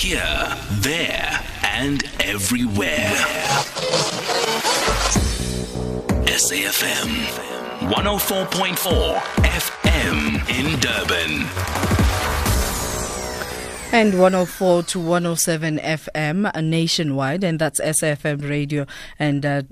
Here, there, and everywhere. SAFM 104.4 FM in Durban. And 104 to 107 FM uh, nationwide, and that's SAFM Radio. And uh,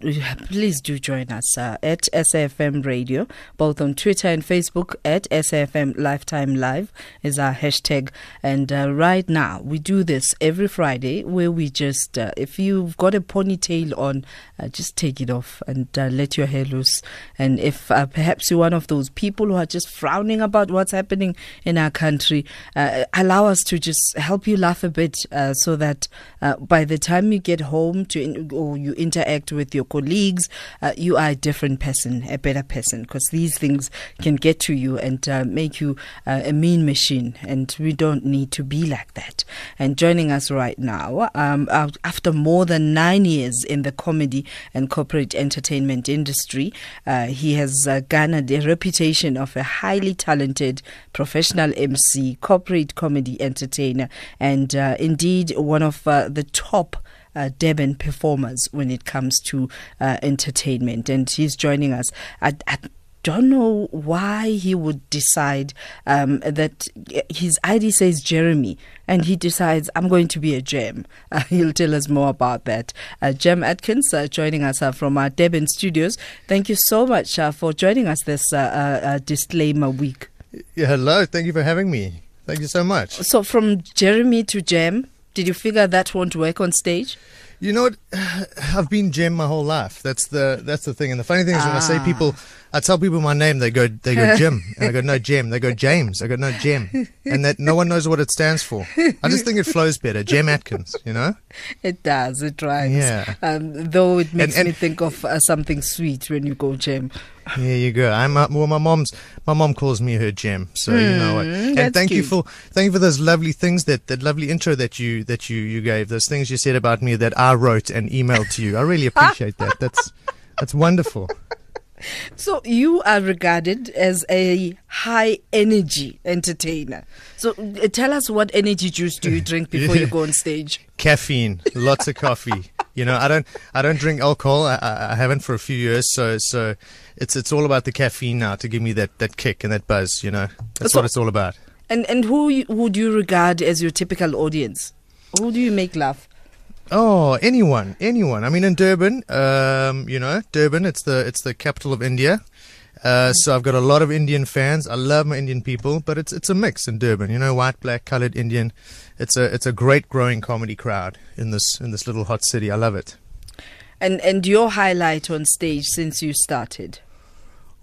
please do join us uh, at SAFM Radio, both on Twitter and Facebook at SAFM Lifetime Live is our hashtag. And uh, right now, we do this every Friday where we just, uh, if you've got a ponytail on, uh, just take it off and let your hair loose. And if perhaps you're one of those people who are just frowning about what's happening in our country, allow us to just help you laugh a bit uh, so that uh, by the time you get home to in, or you interact with your colleagues, uh, you are a different person, a better person, because these things can get to you and uh, make you uh, a mean machine. And we don't need to be like that. And joining us right now, um, after more than nine years in the comedy and corporate entertainment industry, uh, he has garnered a reputation of a highly talented professional MC, corporate comedy entertainer and uh, indeed one of uh, the top. Uh, Durban performers when it comes to uh, entertainment, and he's joining us. I, I don't know why he would decide um, that his ID says Jeremy and he decides I'm going to be a Gem. Uh, he'll tell us more about that. Uh, Jem Atkins uh, joining us from our Durban studios. Thank you so much for joining us this disclaimer week. Yeah, hello. Thank you for having me. Thank you so much. So, from Jeremy to Jem, did you figure that won't work on stage? You know what? I've been Jem my whole life. That's the that's the thing. And the funny thing is, when I say people, I tell people my name, they go they go Jim, and I go no Jem. They go James. I go no Jem, and that no one knows what it stands for. I just think it flows better. Jem Atkins, you know. It does. It rhymes. Yeah. Um, though it makes and, and, me think of uh, something sweet when you go Jem. There you go. I'm uh, well. My mom's my mom calls me her gem, so mm, you know what. Hmm, and thank cute. you for thank you for those lovely things that that lovely intro that you that you you gave. Those things you said about me that I wrote and emailed to you. I really appreciate that. That's that's wonderful. So you are regarded as a high energy entertainer. So uh, tell us what energy juice do you drink before you go on stage? Caffeine, lots of coffee. You know, I don't I don't drink alcohol. I, I haven't for a few years. So so it's it's all about the caffeine now to give me that, that kick and that buzz. You know, that's so, what it's all about. And and who who do you regard as your typical audience? Who do you make laugh? Oh, anyone, anyone. I mean, in Durban, um, you know, Durban. It's the it's the capital of India. Uh, so I've got a lot of Indian fans. I love my Indian people, but it's it's a mix in Durban. You know, white, black, colored, Indian. It's a it's a great growing comedy crowd in this in this little hot city. I love it. And and your highlight on stage since you started?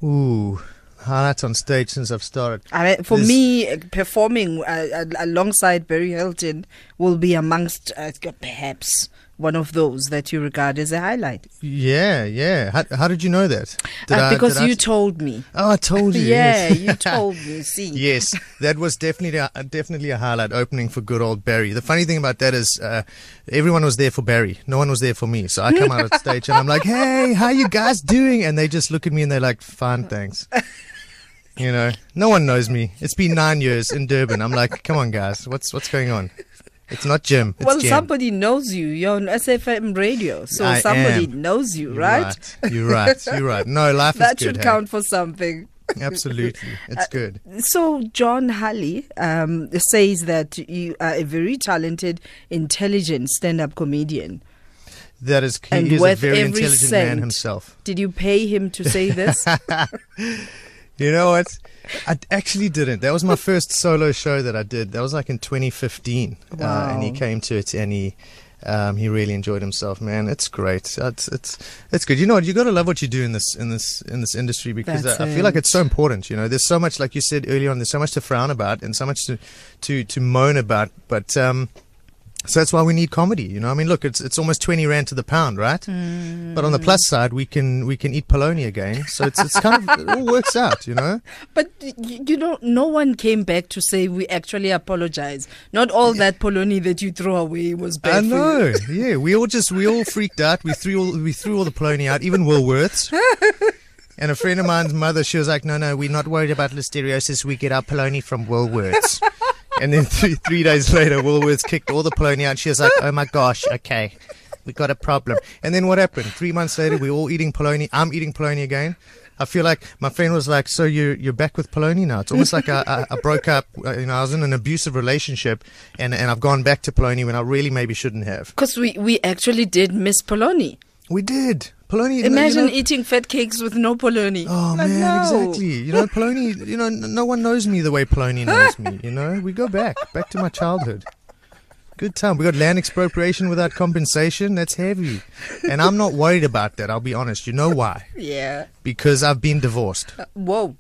Ooh, highlights on stage since I've started. I mean, for There's me, performing uh, alongside Barry Hilton will be amongst uh, perhaps one of those that you regard as a highlight. Yeah, yeah. How, how did you know that? Uh, I, because you told me. Oh, I told you. yeah, yes. you told me. See. Yes, that was definitely a, definitely a highlight opening for good old Barry. The funny thing about that is, uh, everyone was there for Barry. No one was there for me. So I come out on stage and I'm like, "Hey, how you guys doing?" And they just look at me and they're like, "Fine, thanks." You know, no one knows me. It's been nine years in Durban. I'm like, come on, guys, what's what's going on? It's not Jim. It's well, Jim. somebody knows you. You're on SFM radio, so I somebody am. knows you, You're right? right? You're right. You're right. No, life that is good. That should hey? count for something. Absolutely, it's Uh, good. So John Halley um, says that you are a very talented, intelligent stand-up comedian. That is, he and is a very every intelligent cent. man himself. Did you pay him to say this? You know what? I actually didn't. That was my first solo show that I did. That was like in 2015, uh, and he came to it and he. Um, he really enjoyed himself, man. It's great. It's it's it's good. You know what? You got to love what you do in this in this in this industry because I, I feel like it's so important. You know, there's so much, like you said earlier on. There's so much to frown about and so much to to to moan about. But um, so that's why we need comedy. You know, I mean, look, it's it's almost twenty rand to the pound, right? But on the plus mm. side, we can we can eat polony again. So it's it's kind of it all works out. You know. but you know, no one came back to say we actually apologize. Not all that polony that you throw away was bad I know. Yeah, we all just we all freaked out. We threw all we threw all the polony out, even Woolworths. And a friend of mine's mother, she was like, "No, no, we're not worried about listeriosis. We get our polony from Woolworths." And then three, three days later, Woolworths kicked all the polony out. She was like, "Oh my gosh, okay, we got a problem." And then what happened? Three months later, we're all eating polony. I'm eating polony again. I feel like my friend was like, "So you're you're back with polony now?" It's almost like I, I, I broke up. uh, You know, I was in an abusive relationship, and and I've gone back to polony when I really maybe shouldn't have. Because we, we actually did miss polony. We did polony. Imagine you know, eating fat cakes with no polony. Oh Like, man, no. exactly. You know, Polony. You know, no one knows me the way Polony knows me. You know, we go back, back to my childhood. Good time. We got land expropriation without compensation. That's heavy, and I'm not worried about that. I'll be honest. You know why? Yeah. Because I've been divorced. Uh, whoa.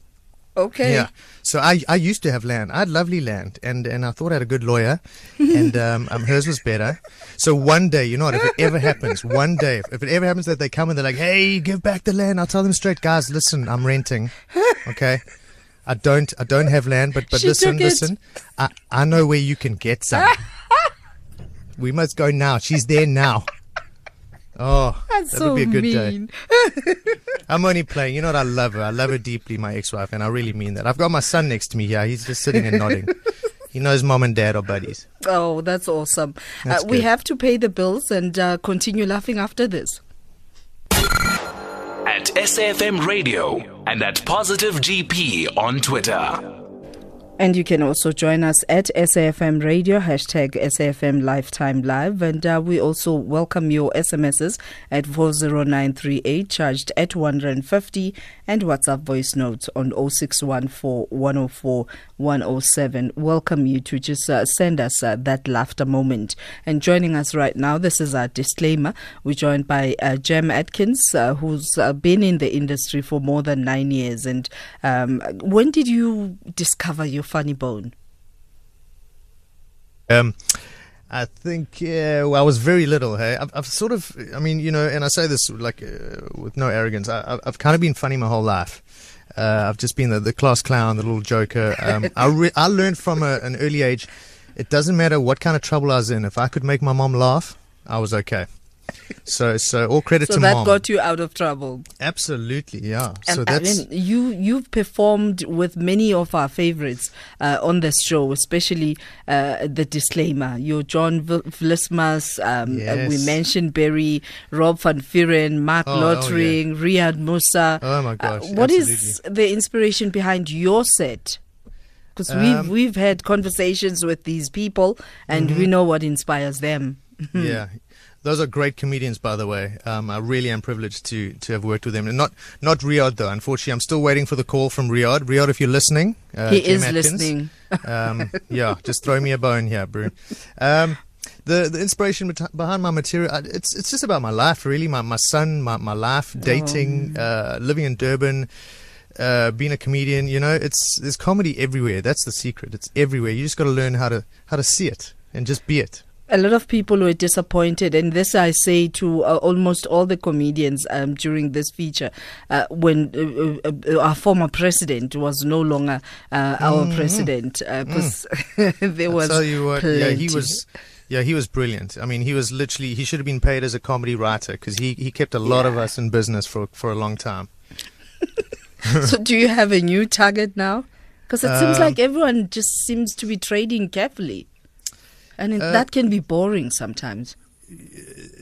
Okay. Yeah. So I, I used to have land. I had lovely land, and, and I thought I had a good lawyer, and um, um, hers was better. So one day, you know what? If it ever happens, one day, if, if it ever happens that they come and they're like, "Hey, give back the land," I'll tell them straight, guys. Listen, I'm renting. Okay. I don't I don't have land, but but She listen, listen. I I know where you can get some. we must go now. She's there now. Oh, That's that so would be a good day. Mean. I'm only playing. You know what? I love her. I love her deeply, my ex-wife, and I really mean that. I've got my son next to me here. He's just sitting and nodding. He knows mom and dad are buddies. Oh, that's awesome. That's uh, we have to pay the bills and uh, continue laughing after this. At SAFM Radio and at Positive GP on Twitter. And you can also join us at SAFM Radio, hashtag SAFM Lifetime Live. And uh, we also welcome your SMSs at 40938, charged at 150, and WhatsApp voice notes on 0614 104 107. Welcome you to just uh, send us uh, that laughter moment. And joining us right now, this is our disclaimer. We're joined by uh, Jem Atkins, uh, who's uh, been in the industry for more than nine years. And um, when did you discover your funny bone? Um, I think yeah, well, I was very little. Hey, I've, I've sort of, I mean, you know, and I say this like uh, with no arrogance. I, I've- I've kind of been funny my whole life. Uh, I've just been the, the class clown, the little joker. Um, I re- I learned from a, an early age. It doesn't matter what kind of trouble I was in. If I could make my mom laugh, I was okay. So, so all credit So to that mom. got you out of trouble. Absolutely, yeah. And so that's you you've performed with many of our favorites uh, on this show, especially uh, the disclaimer. You're John Vlismas. Um, uh, we mentioned Barry, Rob van Vuren, Mark Oh, oh, Lottering, Riaad Moosa. Oh, my gosh, Uh, what is the inspiration behind your set? Because we've Um, we've had conversations with these people, and Mm-hmm. we know what inspires them. yeah. Those are great comedians, by the way. Um, I really am privileged to to have worked with them, and not not Riaad though. Unfortunately, I'm still waiting for the call from Riaad. Riaad, if you're listening, uh, he Jem is Atkins, listening. Um, yeah, just throw me a bone here, bro. Um, the the inspiration behind my material, it's it's just about my life, really. My my son, my my life, dating, uh, living in Durban. Uh, being a comedian, you know, it's there's comedy everywhere. That's the secret. It's everywhere. You just got to learn how to how to see it and just be it. A lot of people were disappointed, and this I say to uh, almost all the comedians um, during this feature, uh, when uh, uh, uh, our former president was no longer uh, our president, because there was I'll tell you what, yeah, he was, yeah, he was brilliant. I mean, he was literally, he should have been paid as a comedy writer because he, he kept a lot of us in business for for a long time. so, do you have a new target now? Because it seems Um, like everyone just seems to be trading carefully, and it, Uh, that can be boring sometimes.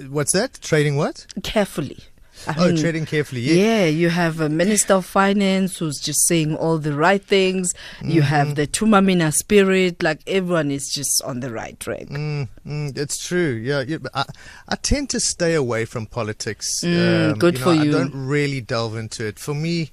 What's that? Trading what? Carefully. I oh, mean, trading carefully. Yeah. Yeah, you have a minister of finance who's just saying all the right things. You Mm-hmm. have the Thuma Mina spirit, like everyone is just on the right track. Mm, mm, it's true. Yeah, yeah I, I tend to stay away from politics. Mm, good know, for I you. don't really delve into it. For me,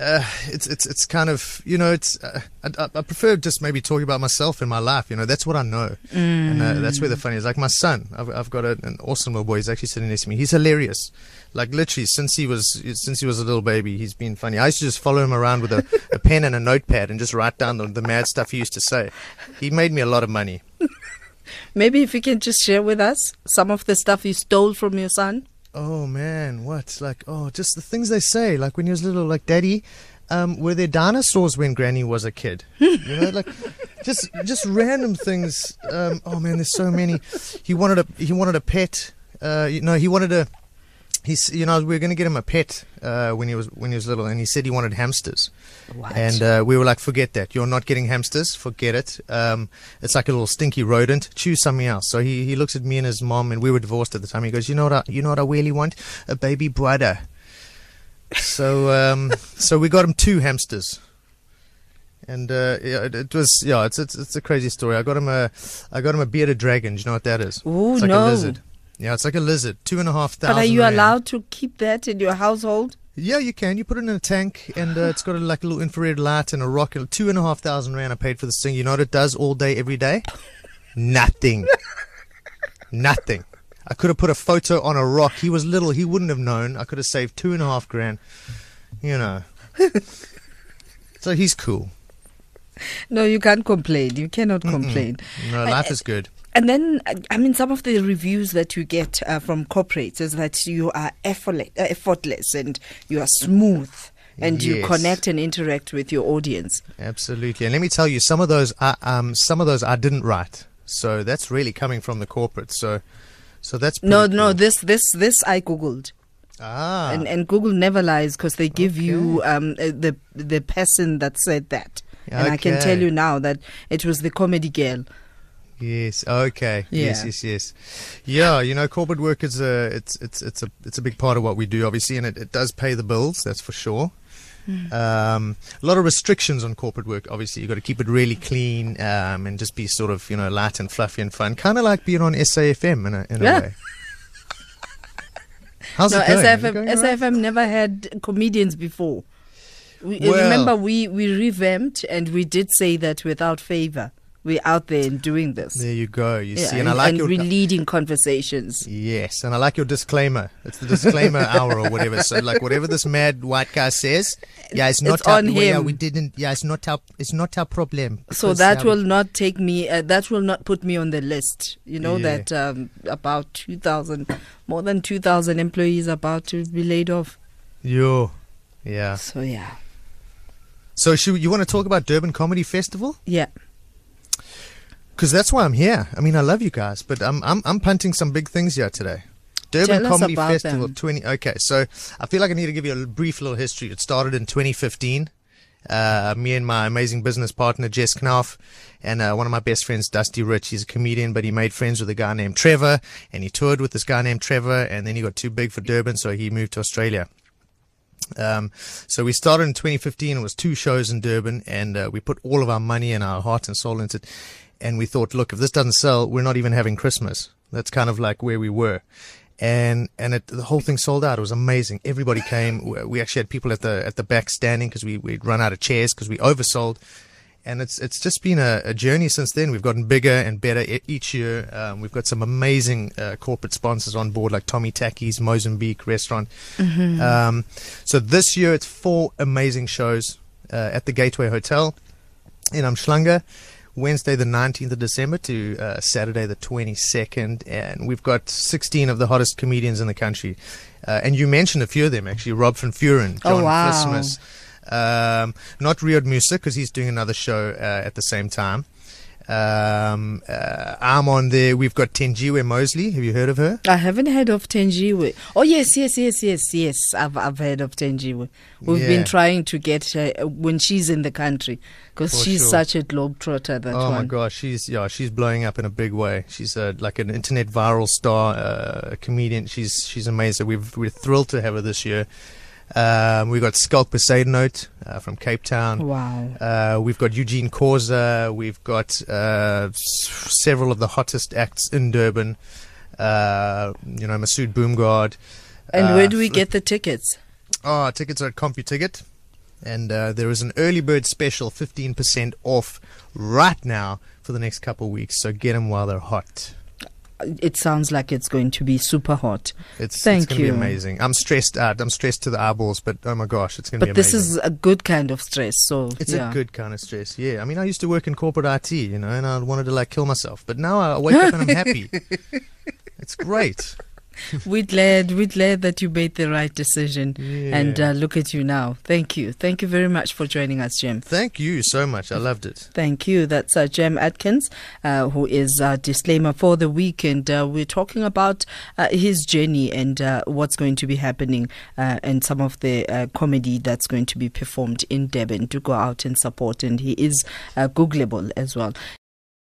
uh, it's it's it's kind of you know it's uh, I, I- prefer just maybe talking about myself and my life. You know, that's what I know, and uh, that's where the funny is. Like my son, I've I've got a, an awesome little boy. He's actually sitting next to me. He's hilarious. Like literally, since he was since he was a little baby, he's been funny. I used to just follow him around with a, a pen and a notepad and just write down the, the mad stuff he used to say. He made me a lot of money. Maybe if you can just share with us some of the stuff you stole from your son. Oh man, what? Like, oh, just the things they say. Like when he was little, like, Daddy, um, were there dinosaurs when Granny was a kid? You know, like, just just random things. Um, oh man, there's so many. He wanted a he wanted a pet. Uh, you know, he wanted a he's you know we were going to get him a pet uh, when he was when he was little, and he said he wanted hamsters. What? And uh, we were like, forget that. You're not getting hamsters. Forget it. Um, it's like a little stinky rodent. Choose something else. So he, he looks at me and his mom, and we were divorced at the time. He goes, you know what? I, you know what I really want? A baby brother. So um, so we got him two hamsters. And uh, yeah, it, it was yeah, it's, it's it's a crazy story. I got him a I got him a bearded dragon. Do you know what that is? Ooh, it's like no. a lizard. Yeah, it's like a lizard. two and a half thousand. but are you rand. allowed to keep that in your household? Yeah, you can. You put it in a tank, and uh, it's got a, like a little infrared light and a rock. And two and a half thousand rand I paid for this thing. You know what it does all day, every day? Nothing. Nothing. I could have put a photo on a rock. He was little. He wouldn't have known. I could have saved two and a half grand. You know. so he's cool. No, you can't complain. You cannot complain. No, life is good. And then, I mean, some of the reviews that you get uh, from corporates is that you are effortless, uh, effortless and you are smooth and you connect and interact with your audience. Absolutely. And let me tell you, some of those, I, um, some of those I didn't write. So that's really coming from the corporate. So, so that's No, pretty no, this, this, this I googled, ah, and and Google never lies because they give you um uh, the the person that said that, and I can tell you now that it was the comedy girl. Yes. Okay. Yes. Yeah. Yes. Yes. Yeah. You know, corporate work is a it's it's it's a it's a big part of what we do, obviously, and it, it does pay the bills. That's for sure. Um, a lot of restrictions on corporate work. Obviously, you've got to keep it really clean um, and just be sort of you know light and fluffy and fun, kind of like being on SAFM in a, in Yeah. a way. How's no, it going? SFM, going all right? Never had comedians before. We, Well- remember, we, we revamped and we did say that without favor. We're out there and doing this. There you go. You Yeah, see, and, I like your we're leading conversations. Yes, and I like your disclaimer. It's the disclaimer hour or whatever. So, like, whatever this mad white guy says, yeah, it's not It's our, on well, Yeah, we didn't. Yeah, it's not our. It's not our problem. So that um, will not take me. Uh, that will not put me on the list. You know Yeah. that um, about two thousand, more than two thousand employees about to be laid off. Yo, yeah. So yeah, So, should you want to talk about Durban Comedy Festival? yeah. Because that's why I'm here. I mean, I love you guys, but I'm I'm I'm punting some big things here today. Durban Comedy Festival them. 20. Okay, so I feel like I need to give you a brief little history. It started in 2015. Uh, me and my amazing business partner Jess Knauf and uh, one of my best friends Dusty Rich. He's a comedian, but he made friends with a guy named Trevor, and he toured with this guy named Trevor, and then he got too big for Durban, so he moved to Australia. Um, so we started in 2015. It was two shows in Durban, and uh, we put all of our money and our heart and soul into it. And we thought, look, if this doesn't sell, we're not even having Christmas. That's kind of like where we were. And and it, the whole thing sold out. It was amazing. Everybody came. We- actually had people at the at the back standing because we we'd run out of chairs because we oversold. And it's it's just been a, a journey since then. We've gotten bigger and better each year. Um, we've got some amazing uh, corporate sponsors on board, like Tommy Tacky's Mozambique restaurant. Um, so this year it's four amazing shows uh, at the Gateway Hotel in Umhlanga. Wednesday the 19th of December to uh, Saturday the 22nd, and we've got 16 of the hottest comedians in the country. Uh, and you mentioned a few of them actually: Rob van Vuren, Oh, John wow. Christmas, um, not Riaad Moosa because he's doing another show uh, at the same time. Um, uh, I'm on there. We've got Tenjiwe Mosley. Have you heard of her? I haven't heard of Tenjiwe. Oh yes, yes, yes, yes, yes. I've I've heard of Tenjiwe. We've Yeah. been trying to get her uh, when she's in the country because she's sure. such a globetrotter. That oh one. my gosh, she's yeah, she's blowing up in a big way. She's uh, like an internet viral star, uh, a comedian. She's she's amazing. We've, we're thrilled to have her this year. Um, we've got Schalk Bezuidenhout uh, from Cape Town. Wow. Uh, we've got Eugene Khoza. We've got uh, s- several of the hottest acts in Durban. Uh, you know, Masood Boomgaard. And Uh, where do we get the tickets? Oh, tickets are at Computicket. And uh, there is an early bird special, 15% off right now for the next couple of weeks. So get them while they're hot. It sounds like it's going to be super hot. It's, Thank it's going to be you. amazing. I'm stressed out. I'm stressed to the eyeballs, but oh my gosh, it's going to be amazing. But this is a good kind of stress. So it's yeah. a good kind of stress. Yeah. I mean, I used to work in corporate IT, you know, and I wanted to like kill myself. But now I wake up and I'm happy. It's great. We're glad. We're glad that you made the right decision. And uh, look at you now. Thank you. Thank you very much for joining us, Jim. Thank you so much. I loved it. Thank you. That's uh, Jem Atkins, uh, who is uh, disclaimer for the week, and uh, we're talking about uh, his journey and uh, what's going to be happening, uh, and some of the uh, comedy that's going to be performed in Durban to go out and support. And he is uh, Googleable as well.